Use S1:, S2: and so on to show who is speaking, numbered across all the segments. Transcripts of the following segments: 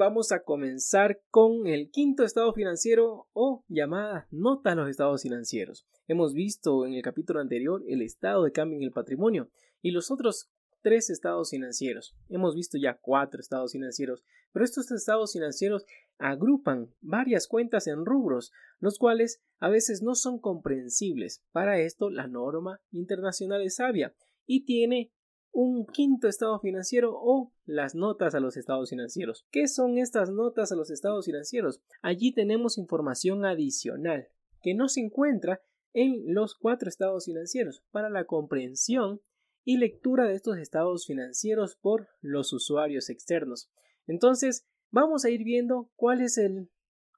S1: vamos a comenzar con el quinto estado financiero o llamada nota a los estados financieros. Hemos visto en el capítulo anterior el estado de cambio en el patrimonio y los otros tres estados financieros. Hemos visto ya cuatro estados financieros, pero estos estados financieros agrupan varias cuentas en rubros, los cuales a veces no son comprensibles. Para esto la norma internacional es sabia y tiene un quinto estado financiero o las notas a los estados financieros. ¿Qué son estas notas a los estados financieros? Allí tenemos información adicional que no se encuentra en los cuatro estados financieros para la comprensión y lectura de estos estados financieros por los usuarios externos. Entonces, vamos a ir viendo cuál es el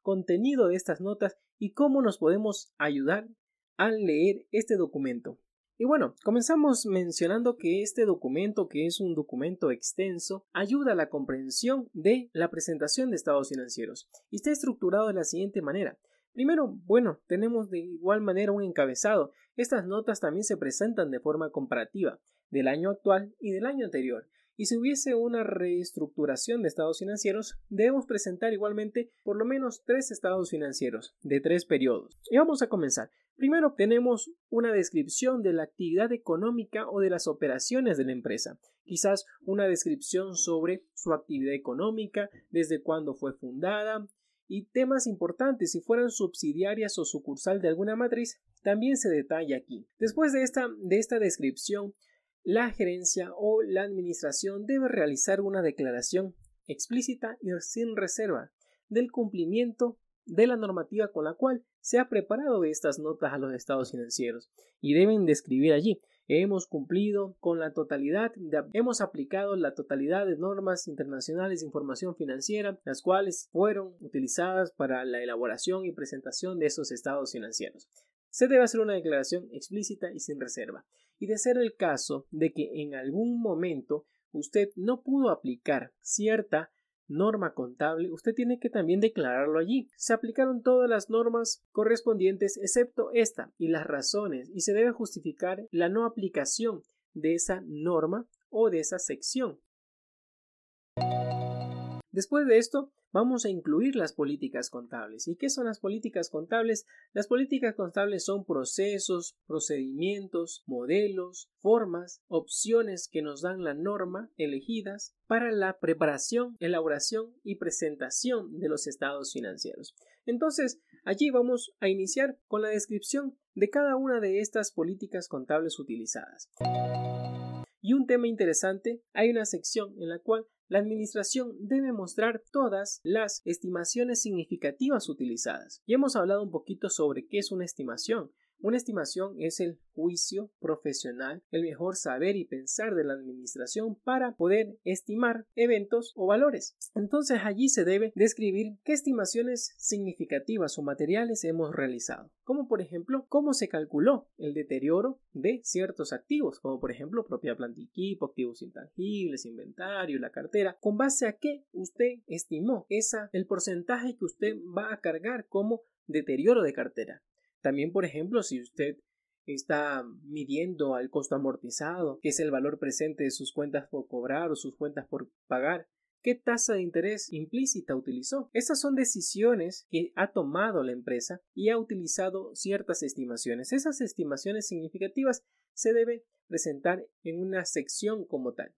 S1: contenido de estas notas y cómo nos podemos ayudar al leer este documento. Y bueno, comenzamos mencionando que este documento, que es un documento extenso, ayuda a la comprensión de la presentación de estados financieros y está estructurado de la siguiente manera. Primero, bueno, tenemos de igual manera un encabezado. Estas notas también se presentan de forma comparativa del año actual y del año anterior. Y si hubiese una reestructuración de estados financieros, debemos presentar igualmente por lo menos tres estados financieros de tres periodos. Y vamos a comenzar. Primero tenemos una descripción de la actividad económica o de las operaciones de la empresa. Quizás una descripción sobre su actividad económica, desde cuándo fue fundada, y temas importantes si fueran subsidiarias o sucursal de alguna matriz también se detalla aquí. Después de esta, de esta descripción, la gerencia o la administración debe realizar una declaración explícita y sin reserva del cumplimiento de la normativa con la cual se ha preparado estas notas a los estados financieros y deben describir allí hemos cumplido con la totalidad hemos aplicado la totalidad de normas internacionales de información financiera las cuales fueron utilizadas para la elaboración y presentación de esos estados financieros. Se debe hacer una declaración explícita y sin reserva y de ser el caso de que en algún momento usted no pudo aplicar cierta norma contable, usted tiene que también declararlo allí. Se aplicaron todas las normas correspondientes excepto esta y las razones y se debe justificar la no aplicación de esa norma o de esa sección. Después de esto, vamos a incluir las políticas contables. ¿Y qué son las políticas contables? Las políticas contables son procesos, procedimientos, modelos, formas, opciones que nos dan la norma elegidas para la preparación, elaboración y presentación de los estados financieros. Entonces, allí vamos a iniciar con la descripción de cada una de estas políticas contables utilizadas. Y un tema interesante, hay una sección en la cual la Administración debe mostrar todas las estimaciones significativas utilizadas. Y hemos hablado un poquito sobre qué es una estimación. Una estimación es el juicio profesional, el mejor saber y pensar de la administración para poder estimar eventos o valores. Entonces allí se debe describir qué estimaciones significativas o materiales hemos realizado, como por ejemplo cómo se calculó el deterioro de ciertos activos, como por ejemplo propiedad planta equipo, activos intangibles, inventario, la cartera, con base a qué usted estimó esa el porcentaje que usted va a cargar como deterioro de cartera. También, por ejemplo, si usted está midiendo al costo amortizado, que es el valor presente de sus cuentas por cobrar o sus cuentas por pagar, ¿Qué tasa de interés implícita utilizó? Estas son decisiones que ha tomado la empresa y ha utilizado ciertas estimaciones. Esas estimaciones significativas se deben presentar en una sección como tal.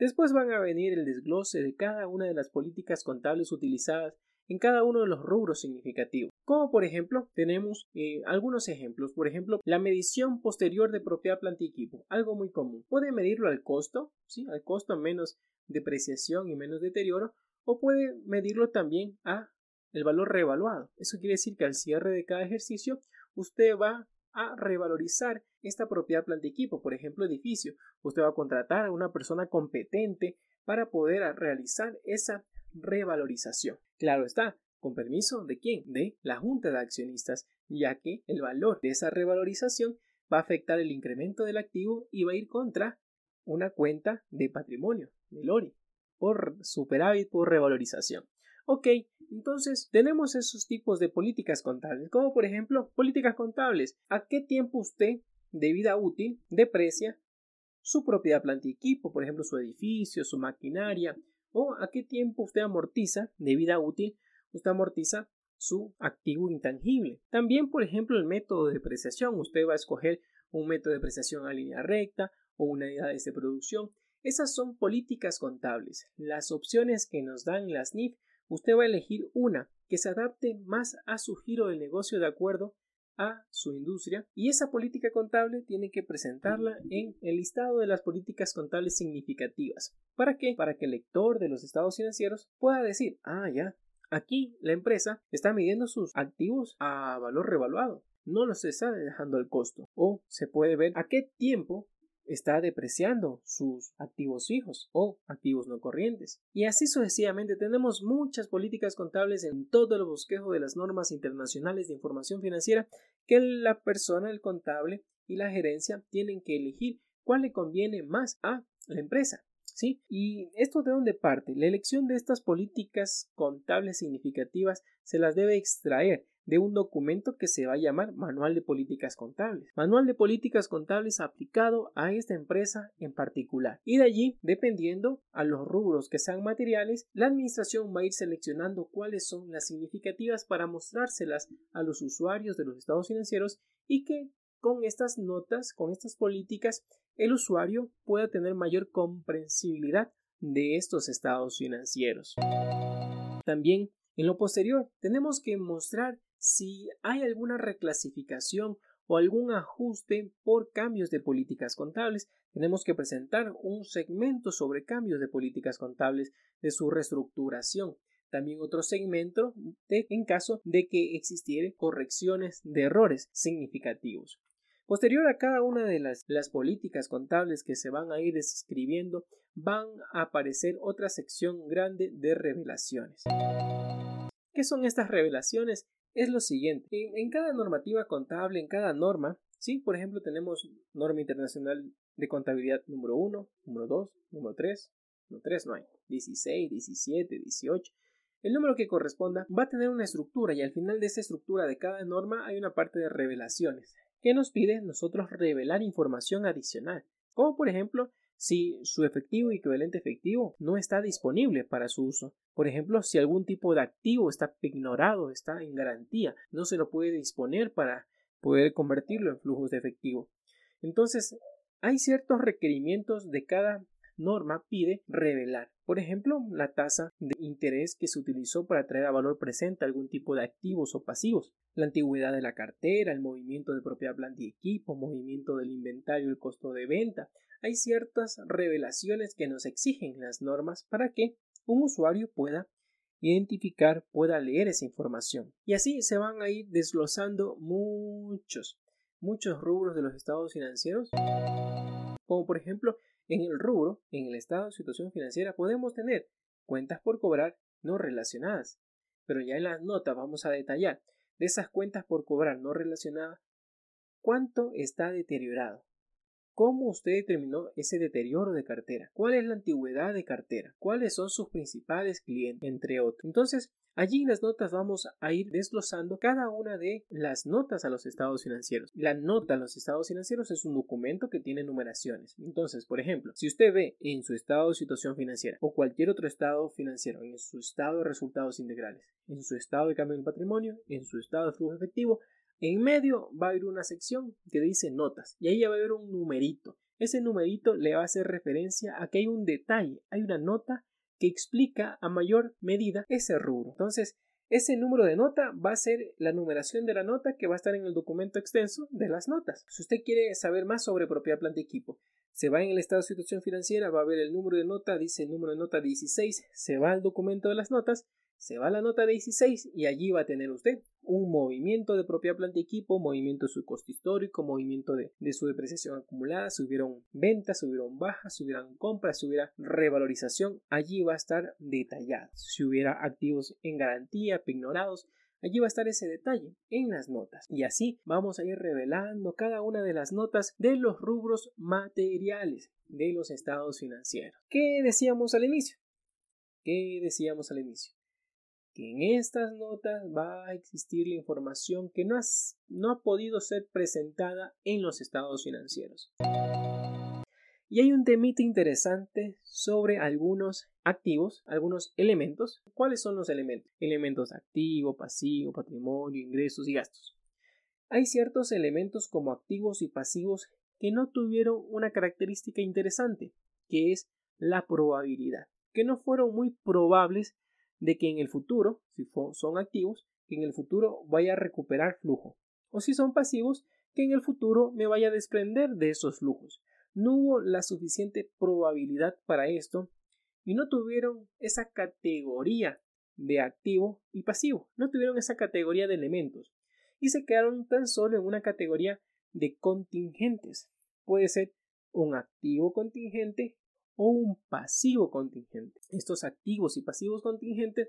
S1: Después van a venir el desglose de cada una de las políticas contables utilizadas en cada uno de los rubros significativos. Como por ejemplo, tenemos eh, algunos ejemplos. Por ejemplo, la medición posterior de propiedad planta y equipo, algo muy común. Puede medirlo al costo, ¿sí? al costo menos depreciación y menos deterioro, o puede medirlo también a el valor revaluado. Eso quiere decir que al cierre de cada ejercicio usted va a revalorizar esta propiedad planta y equipo, por ejemplo, edificio. Usted va a contratar a una persona competente para poder realizar esa revalorización. Claro está, con permiso de quién? De la Junta de Accionistas, ya que el valor de esa revalorización va a afectar el incremento del activo y va a ir contra una cuenta de patrimonio de Lori por superávit por revalorización. Ok, entonces tenemos esos tipos de políticas contables, como por ejemplo políticas contables. ¿A qué tiempo usted de vida útil deprecia su propiedad planta y equipo, por ejemplo su edificio, su maquinaria, o a qué tiempo usted amortiza de vida útil, usted amortiza su activo intangible. También, por ejemplo, el método de depreciación. Usted va a escoger un método de depreciación a línea recta o unidades de producción. Esas son políticas contables. Las opciones que nos dan las NIF, usted va a elegir una que se adapte más a su giro del negocio de acuerdo a su industria y esa política contable tiene que presentarla en el listado de las políticas contables significativas. ¿Para qué? Para que el lector de los estados financieros pueda decir, ah, ya, aquí la empresa está midiendo sus activos a valor revaluado, no los está dejando al costo. O se puede ver a qué tiempo está depreciando sus activos fijos o activos no corrientes. Y así sucesivamente tenemos muchas políticas contables en todo el bosquejo de las normas internacionales de información financiera que la persona, el contable y la gerencia tienen que elegir cuál le conviene más a la empresa. ¿Sí? ¿Y esto de dónde parte? La elección de estas políticas contables significativas se las debe extraer de un documento que se va a llamar Manual de Políticas Contables. Manual de Políticas Contables aplicado a esta empresa en particular. Y de allí, dependiendo a los rubros que sean materiales, la administración va a ir seleccionando cuáles son las significativas para mostrárselas a los usuarios de los estados financieros y que con estas notas, con estas políticas, el usuario pueda tener mayor comprensibilidad de estos estados financieros. También en lo posterior tenemos que mostrar si hay alguna reclasificación o algún ajuste por cambios de políticas contables, tenemos que presentar un segmento sobre cambios de políticas contables de su reestructuración. También otro segmento en caso de que existieran correcciones de errores significativos. Posterior a cada una de las, políticas contables que se van a ir describiendo, van a aparecer otra sección grande de revelaciones. ¿Qué son estas revelaciones? es lo siguiente. En, cada normativa contable, en cada norma, ¿sí? Por ejemplo, tenemos norma internacional de contabilidad número 1, número 2, número 3, número 3 no hay, 16, 17, 18. El número que corresponda va a tener una estructura y al final de esa estructura de cada norma hay una parte de revelaciones que nos pide nosotros revelar información adicional, como por ejemplo si su efectivo equivalente efectivo no está disponible para su uso. Por ejemplo, si algún tipo de activo está ignorado, está en garantía, no se lo puede disponer para poder convertirlo en flujos de efectivo. Entonces, hay ciertos requerimientos de cada norma pide revelar. Por ejemplo, la tasa de interés que se utilizó para traer a valor presente algún tipo de activos o pasivos, la antigüedad de la cartera, el movimiento de propiedad planta y equipo, movimiento del inventario, el costo de venta. Hay ciertas revelaciones que nos exigen las normas para que un usuario pueda identificar, pueda leer esa información. Y así se van a ir desglosando muchos, muchos rubros de los estados financieros, como por ejemplo en el rubro, en el estado de situación financiera, podemos tener cuentas por cobrar no relacionadas, pero ya en las notas vamos a detallar de esas cuentas por cobrar no relacionadas cuánto está deteriorado, ¿Cómo usted determinó ese deterioro de cartera? ¿Cuál es la antigüedad de cartera? ¿Cuáles son sus principales clientes? Entre otros. Entonces, allí en las notas vamos a ir desglosando cada una de las notas a los estados financieros. La nota a los estados financieros es un documento que tiene numeraciones. Entonces, por ejemplo, si usted ve en su estado de situación financiera o cualquier otro estado financiero, en su estado de resultados integrales, en su estado de cambio del patrimonio, en su estado de flujo efectivo, en medio va a haber una sección que dice notas y ahí va a haber un numerito. Ese numerito le va a hacer referencia a que hay un detalle, hay una nota explica a mayor medida ese rubro. Entonces, ese número de nota va a ser la numeración de la nota que va a estar en el documento extenso de las notas. Si usted quiere saber más sobre propiedad planta y equipo, se va en el estado de situación financiera, va a ver el número de nota, dice el número de nota 16, se va al documento de las notas se va a la nota 16 y allí va a tener usted un movimiento de propiedad planta y equipo, movimiento de su costo histórico, movimiento de, su depreciación acumulada, si hubieron ventas, si hubieron bajas, si hubieran compras, si hubiera revalorización, allí va a estar detallado. Si hubiera activos en garantía, ignorados, allí va a estar ese detalle en las notas. Y así vamos a ir revelando cada una de las notas de los rubros materiales de los estados financieros. ¿Qué decíamos al inicio? ¿Qué decíamos al inicio? Que en estas notas va a existir la información que no, no ha podido ser presentada en los estados financieros. Y hay un temita interesante sobre algunos activos, algunos elementos. ¿Cuáles son los elementos? Elementos activo, pasivo, patrimonio, ingresos y gastos. Hay ciertos elementos como activos y pasivos que no tuvieron una característica interesante, que es la probabilidad, que no fueron muy probables de que en el futuro, si son activos, que en el futuro vaya a recuperar flujo, o si son pasivos, que en el futuro me vaya a desprender de esos flujos. No hubo la suficiente probabilidad para esto y no tuvieron esa categoría de activo y pasivo, no tuvieron esa categoría de elementos y se quedaron tan solo en una categoría de contingentes. Puede ser un activo contingente o un pasivo contingente. Estos activos y pasivos contingentes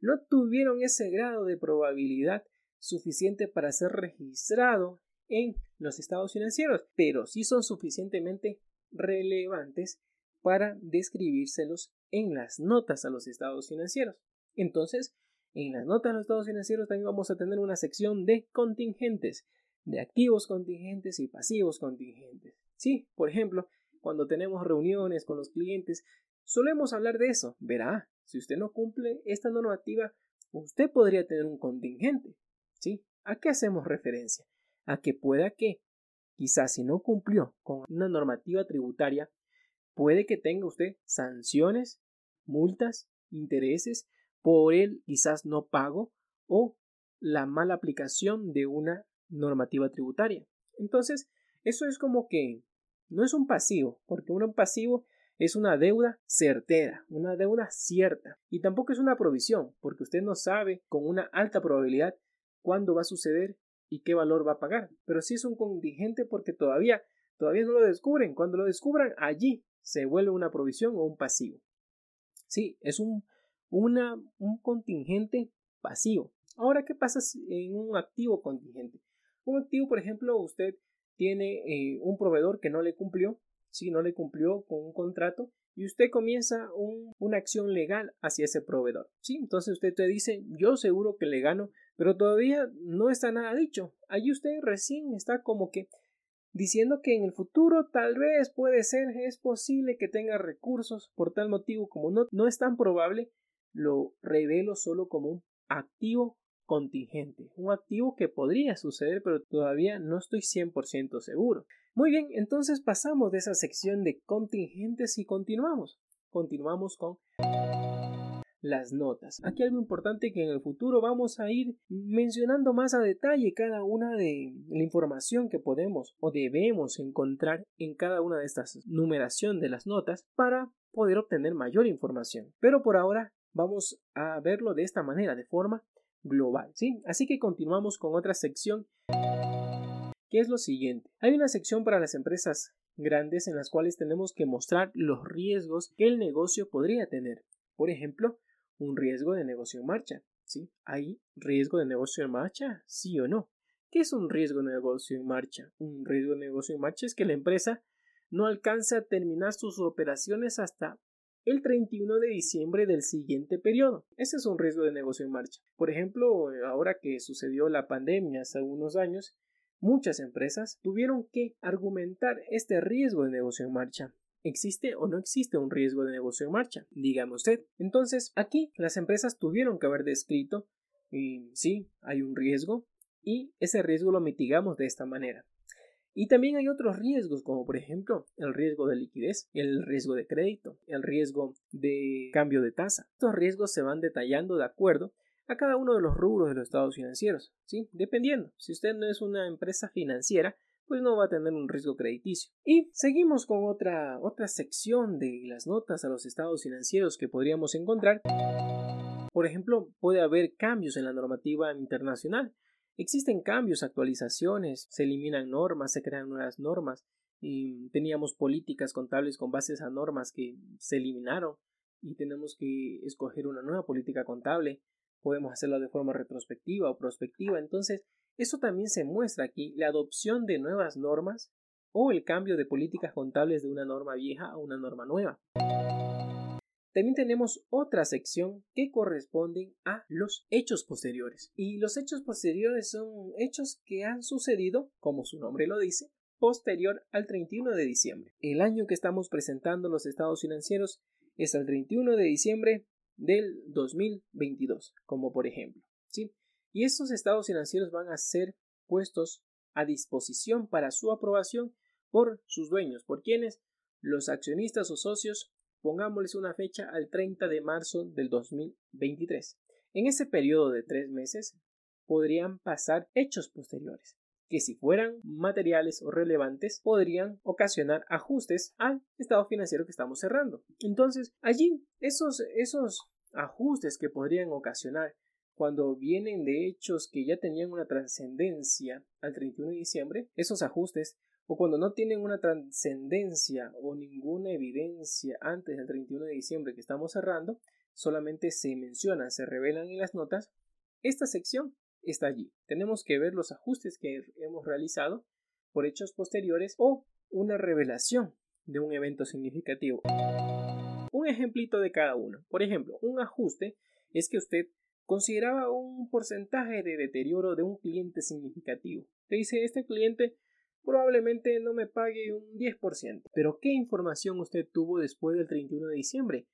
S1: no tuvieron ese grado de probabilidad suficiente para ser registrado en los estados financieros, pero sí son suficientemente relevantes para describírselos en las notas a los estados financieros. Entonces, en las notas a los estados financieros también vamos a tener una sección de contingentes, de activos contingentes y pasivos contingentes. Sí, por ejemplo, cuando tenemos reuniones con los clientes, solemos hablar de eso. Verá, si usted no cumple esta normativa, usted podría tener un contingente. ¿Sí? ¿A qué hacemos referencia? A que pueda que, quizás si no cumplió con una normativa tributaria, puede que tenga usted sanciones, multas, intereses por el quizás no pago o la mala aplicación de una normativa tributaria. Entonces, eso es como que no es un pasivo, porque un pasivo es una deuda certera, una deuda cierta, y tampoco es una provisión, porque usted no sabe con una alta probabilidad cuándo va a suceder y qué valor va a pagar, pero sí es un contingente porque todavía todavía no lo descubren, cuando lo descubran allí se vuelve una provisión o un pasivo. Sí, es un, una, un contingente pasivo. Ahora, ¿qué pasa en un activo contingente? Un activo, por ejemplo, usted tiene eh, un proveedor que no le cumplió, si no le cumplió con un contrato y usted comienza una acción legal hacia ese proveedor. ¿sí? Entonces usted te dice, yo seguro que le gano, pero todavía no está nada dicho. Allí usted recién está como que diciendo que en el futuro tal vez puede ser, es posible que tenga recursos, por tal motivo como no, no es tan probable, lo revelo solo como un activo contingente, un activo que podría suceder, pero todavía no estoy 100% seguro. Muy bien, entonces pasamos de esa sección de contingentes y continuamos. Continuamos con las notas. Aquí algo importante que en el futuro vamos a ir mencionando más a detalle cada una de la información que podemos o debemos encontrar en cada una de estas numeración de las notas para poder obtener mayor información. Pero por ahora vamos a verlo de esta manera, de forma global, ¿sí? Así que continuamos con otra sección que es lo siguiente. Hay una sección para las empresas grandes en las cuales tenemos que mostrar los riesgos que el negocio podría tener. Por ejemplo, un riesgo de negocio en marcha. ¿sí? ¿Hay riesgo de negocio en marcha? ¿Sí o no? ¿Qué es un riesgo de negocio en marcha? Un riesgo de negocio en marcha es que la empresa no alcanza a terminar sus operaciones hasta el 31 de diciembre del siguiente periodo. Ese es un riesgo de negocio en marcha. Por ejemplo, ahora que sucedió la pandemia hace unos años, muchas empresas tuvieron que argumentar este riesgo de negocio en marcha. ¿Existe o no existe un riesgo de negocio en marcha? Dígame usted. Entonces, aquí las empresas tuvieron que haber descrito y sí, hay un riesgo y ese riesgo lo mitigamos de esta manera. Y también hay otros riesgos, como por ejemplo el riesgo de liquidez, el riesgo de crédito, el riesgo de cambio de tasa. Estos riesgos se van detallando de acuerdo a cada uno de los rubros de los estados financieros, ¿sí? Dependiendo. Si usted no es una empresa financiera, pues no va a tener un riesgo crediticio. Y seguimos con otra, otra sección de las notas a los estados financieros que podríamos encontrar. Por ejemplo, puede haber cambios en la normativa internacional Existen cambios, actualizaciones, se eliminan normas, se crean nuevas normas teníamos políticas contables con bases a normas que se eliminaron y tenemos que escoger una nueva política contable. Podemos hacerlo de forma retrospectiva o prospectiva. Entonces, eso también se muestra aquí, la adopción de nuevas normas o el cambio de políticas contables de una norma vieja a una norma nueva. También tenemos otra sección que corresponden a los hechos posteriores. Y los hechos posteriores son hechos que han sucedido, como su nombre lo dice, posterior al 31 de diciembre. El año que estamos presentando los estados financieros es el 31 de diciembre del 2022, como por ejemplo. ¿sí? Y estos estados financieros van a ser puestos a disposición para su aprobación por sus dueños, por quienes los accionistas o socios, pongámosles una fecha al 30 de marzo del 2023. En ese periodo de tres meses podrían pasar hechos posteriores, que si fueran materiales o relevantes podrían ocasionar ajustes al estado financiero que estamos cerrando. Entonces, allí esos, esos ajustes que podrían ocasionar cuando vienen de hechos que ya tenían una trascendencia al 31 de diciembre, esos ajustes, o cuando no tienen una trascendencia o ninguna evidencia antes del 31 de diciembre que estamos cerrando, solamente se mencionan, se revelan en las notas, esta sección está allí. Tenemos que ver los ajustes que hemos realizado por hechos posteriores o una revelación de un evento significativo. Un ejemplito de cada uno. Por ejemplo, un ajuste es que usted consideraba un porcentaje de deterioro de un cliente significativo. Te dice, este cliente probablemente no me pague un 10%. Pero ¿qué información usted tuvo después del 31 de diciembre?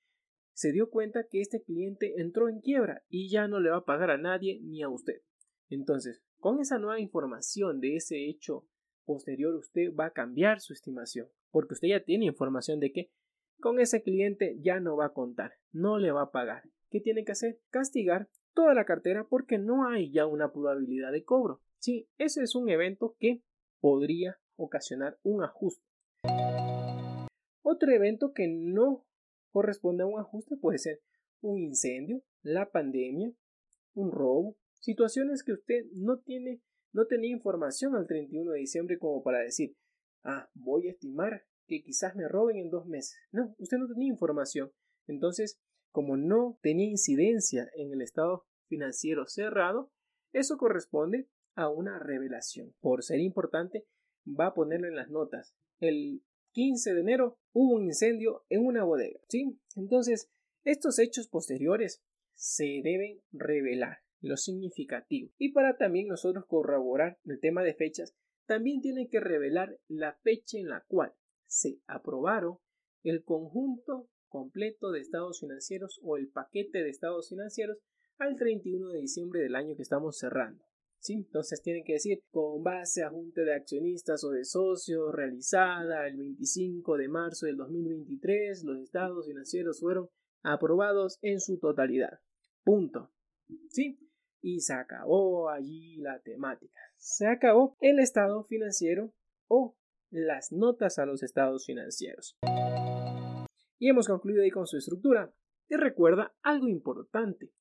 S1: Se dio cuenta que este cliente entró en quiebra y ya no le va a pagar a nadie ni a usted. Entonces, con esa nueva información de ese hecho posterior, usted va a cambiar su estimación, porque usted ya tiene información de que con ese cliente ya no va a contar, no le va a pagar. ¿Qué tiene que hacer? Castigar toda la cartera porque no hay ya una probabilidad de cobro. Sí, ese es un evento que podría ocasionar un ajuste. Otro evento que no corresponde a un ajuste puede ser un incendio, la pandemia, un robo, situaciones que usted no tiene, no tenía información al 31 de diciembre como para decir, ah, voy a estimar que quizás me roben en dos meses. No, usted no tenía información. Entonces, como no tenía incidencia en el estado financiero cerrado, eso corresponde a una revelación. Por ser importante, va a ponerlo en las notas. El 15 de enero hubo un incendio en una bodega. ¿sí? Entonces, estos hechos posteriores se deben revelar lo significativo. Y para también nosotros corroborar el tema de fechas, también tiene que revelar la fecha en la cual se aprobaron el conjunto completo de estados financieros o el paquete de estados financieros al 31 de diciembre del año que estamos cerrando. ¿Sí? Entonces tienen que decir con base a junta de accionistas o de socios realizada el 25 de marzo del 2023, los estados financieros fueron aprobados en su totalidad. Punto. ¿Sí? Y se acabó allí la temática. Se acabó el estado financiero o las notas a los estados financieros. Y hemos concluido ahí con su estructura. Y recuerda algo importante,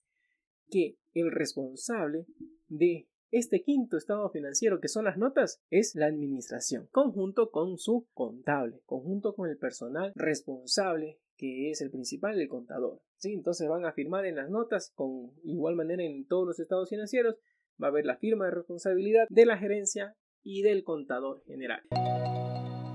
S1: que el responsable de este quinto estado financiero, que son las notas, es la administración, conjunto con su contable, conjunto con el personal responsable, que es el principal, el contador. ¿sí? Entonces van a firmar en las notas, con igual manera en todos los estados financieros, va a haber la firma de responsabilidad de la gerencia y del contador general.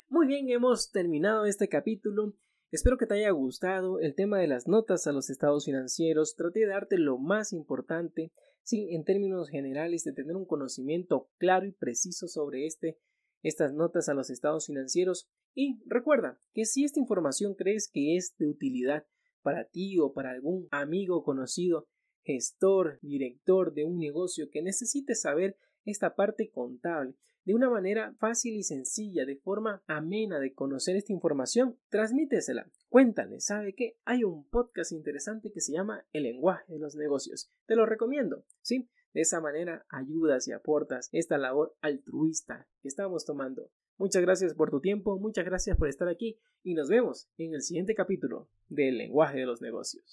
S1: Muy bien, hemos terminado este capítulo. Espero que te haya gustado el tema de las notas a los estados financieros. Traté de darte lo más importante, sí, en términos generales, de tener un conocimiento claro y preciso sobre este, estas notas a los estados financieros. Y recuerda que si esta información crees que es de utilidad para ti o para algún amigo conocido, gestor, director de un negocio que necesite saber esta parte contable de una manera fácil y sencilla, de forma amena de conocer esta información, transmítesela. Cuéntale, ¿sabe que Hay un podcast interesante que se llama El lenguaje de los negocios. Te lo recomiendo, ¿sí? De esa manera ayudas y aportas esta labor altruista que estamos tomando. Muchas gracias por tu tiempo, muchas gracias por estar aquí y nos vemos en el siguiente capítulo del lenguaje de los negocios.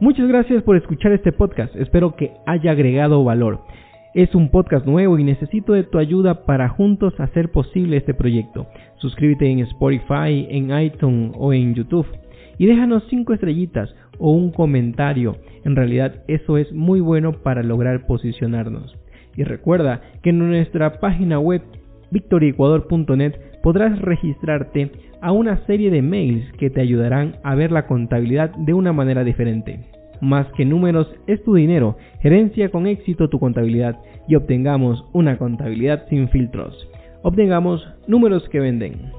S2: Muchas gracias por escuchar este podcast, espero que haya agregado valor. Es un podcast nuevo y necesito de tu ayuda para juntos hacer posible este proyecto. Suscríbete en Spotify, en iTunes o en YouTube y déjanos 5 estrellitas o un comentario. En realidad eso es muy bueno para lograr posicionarnos. Y recuerda que en nuestra página web victoriecuador.net podrás registrarte a una serie de mails que te ayudarán a ver la contabilidad de una manera diferente más que números es tu dinero. Gerencia con éxito tu contabilidad y obtengamos una contabilidad sin filtros. obtengamos números que venden.